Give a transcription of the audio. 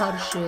karşı.